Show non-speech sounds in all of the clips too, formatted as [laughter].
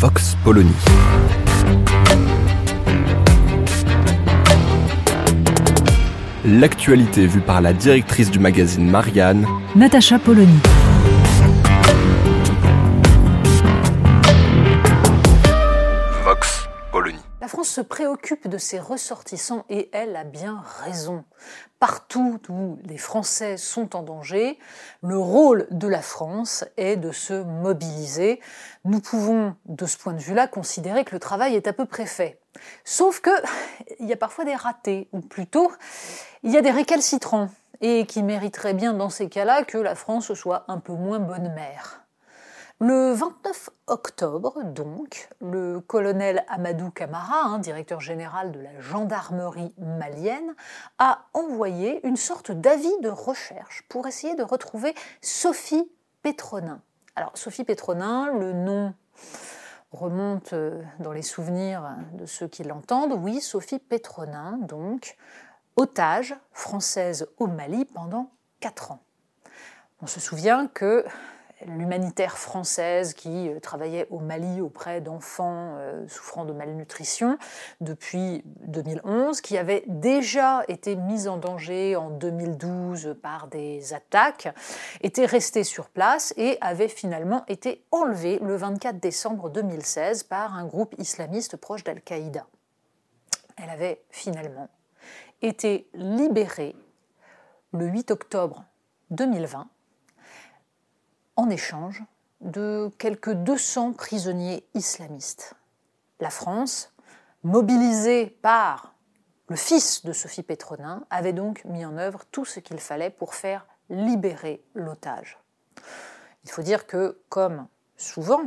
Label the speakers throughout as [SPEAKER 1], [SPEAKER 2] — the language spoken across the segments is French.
[SPEAKER 1] Vox Polony. L'actualité vue par la directrice du magazine Marianne,
[SPEAKER 2] Natacha Polony.
[SPEAKER 3] Préoccupe de ses ressortissants et elle a bien raison. Partout où les Français sont en danger, le rôle de la France est de se mobiliser. Nous pouvons, de ce point de vue-là, considérer que le travail est à peu près fait. Sauf que [laughs] il y a parfois des ratés, ou plutôt il y a des récalcitrants, et qui mériteraient bien dans ces cas-là que la France soit un peu moins bonne mère. Le 29 octobre, donc, le colonel Amadou Camara, hein, directeur général de la gendarmerie malienne, a envoyé une sorte d'avis de recherche pour essayer de retrouver Sophie Pétronin. Alors, Sophie Pétronin, le nom remonte euh, dans les souvenirs de ceux qui l'entendent. Oui, Sophie Pétronin, donc, otage française au Mali pendant quatre ans. On se souvient que l'humanitaire française qui euh, travaillait au Mali auprès d'enfants euh, souffrant de malnutrition depuis 2011, qui avait déjà été mise en danger en 2012 par des attaques, était restée sur place et avait finalement été enlevée le 24 décembre 2016 par un groupe islamiste proche d'Al-Qaïda. Elle avait finalement été libérée le 8 octobre 2020 en échange de quelques 200 prisonniers islamistes. La France, mobilisée par le fils de Sophie Pétronin, avait donc mis en œuvre tout ce qu'il fallait pour faire libérer l'otage. Il faut dire que, comme souvent,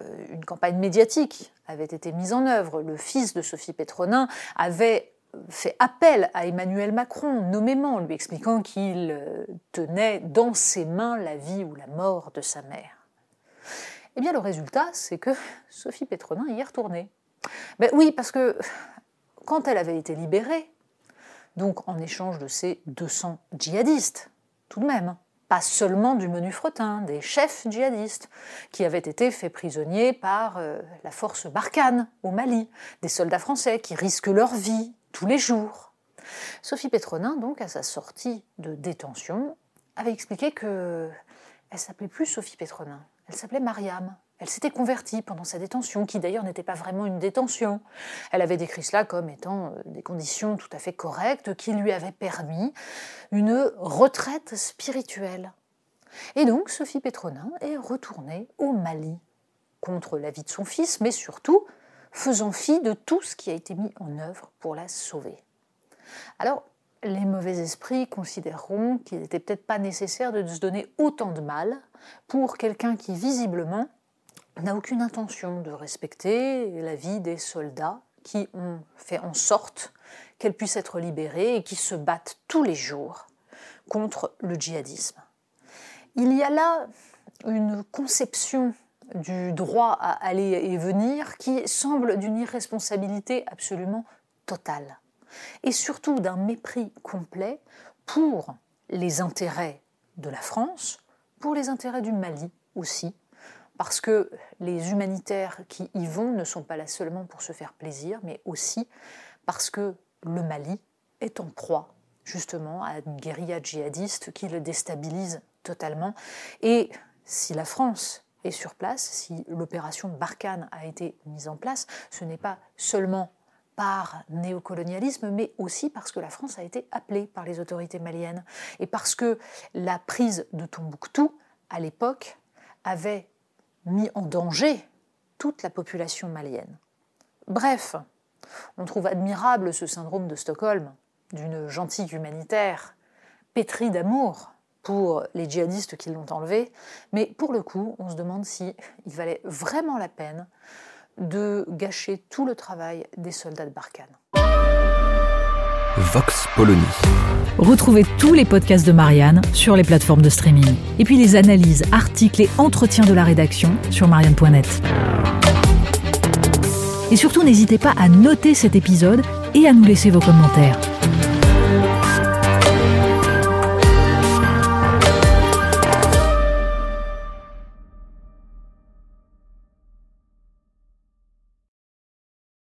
[SPEAKER 3] euh, une campagne médiatique avait été mise en œuvre. Le fils de Sophie Pétronin avait fait appel à Emmanuel Macron, nommément, lui expliquant qu'il euh, tenait dans ses mains la vie ou la mort de sa mère. Eh bien, le résultat, c'est que [laughs] Sophie Pétronin y est retournée. Ben oui, parce que quand elle avait été libérée, donc en échange de ces 200 djihadistes, tout de même, pas seulement du menu fretin, des chefs djihadistes, qui avaient été faits prisonniers par euh, la force Barkhane au Mali, des soldats français qui risquent leur vie tous les jours. Sophie Pétronin, donc, à sa sortie de détention, avait expliqué que elle s'appelait plus Sophie Pétronin, elle s'appelait Mariam. Elle s'était convertie pendant sa détention, qui d'ailleurs n'était pas vraiment une détention. Elle avait décrit cela comme étant euh, des conditions tout à fait correctes qui lui avaient permis une retraite spirituelle. Et donc Sophie Pétronin est retournée au Mali, contre l'avis de son fils, mais surtout faisant fi de tout ce qui a été mis en œuvre pour la sauver. Alors, les mauvais esprits considéreront qu'il n'était peut-être pas nécessaire de se donner autant de mal pour quelqu'un qui visiblement n'a aucune intention de respecter la vie des soldats qui ont fait en sorte qu'elle puisse être libérée et qui se battent tous les jours contre le djihadisme. Il y a là une conception du droit à aller et venir qui semble d'une irresponsabilité absolument totale et surtout d'un mépris complet pour les intérêts de la France, pour les intérêts du Mali aussi, parce que les humanitaires qui y vont ne sont pas là seulement pour se faire plaisir, mais aussi parce que le Mali est en proie justement à une guérilla djihadiste qui le déstabilise totalement. Et si la France est sur place, si l'opération Barkhane a été mise en place, ce n'est pas seulement par néocolonialisme, mais aussi parce que la France a été appelée par les autorités maliennes et parce que la prise de Tombouctou, à l'époque, avait mis en danger toute la population malienne. Bref, on trouve admirable ce syndrome de Stockholm d'une gentille humanitaire, pétrie d'amour
[SPEAKER 4] pour les djihadistes qui l'ont enlevé, mais pour le coup, on se demande si il valait vraiment la peine de gâcher tout le travail des soldats de Barkhane.
[SPEAKER 1] Vox Polony.
[SPEAKER 3] Retrouvez tous les podcasts de Marianne sur les plateformes de streaming. Et puis les analyses, articles et entretiens de la rédaction sur marianne.net. Et surtout, n'hésitez pas à noter cet épisode et à nous laisser vos commentaires.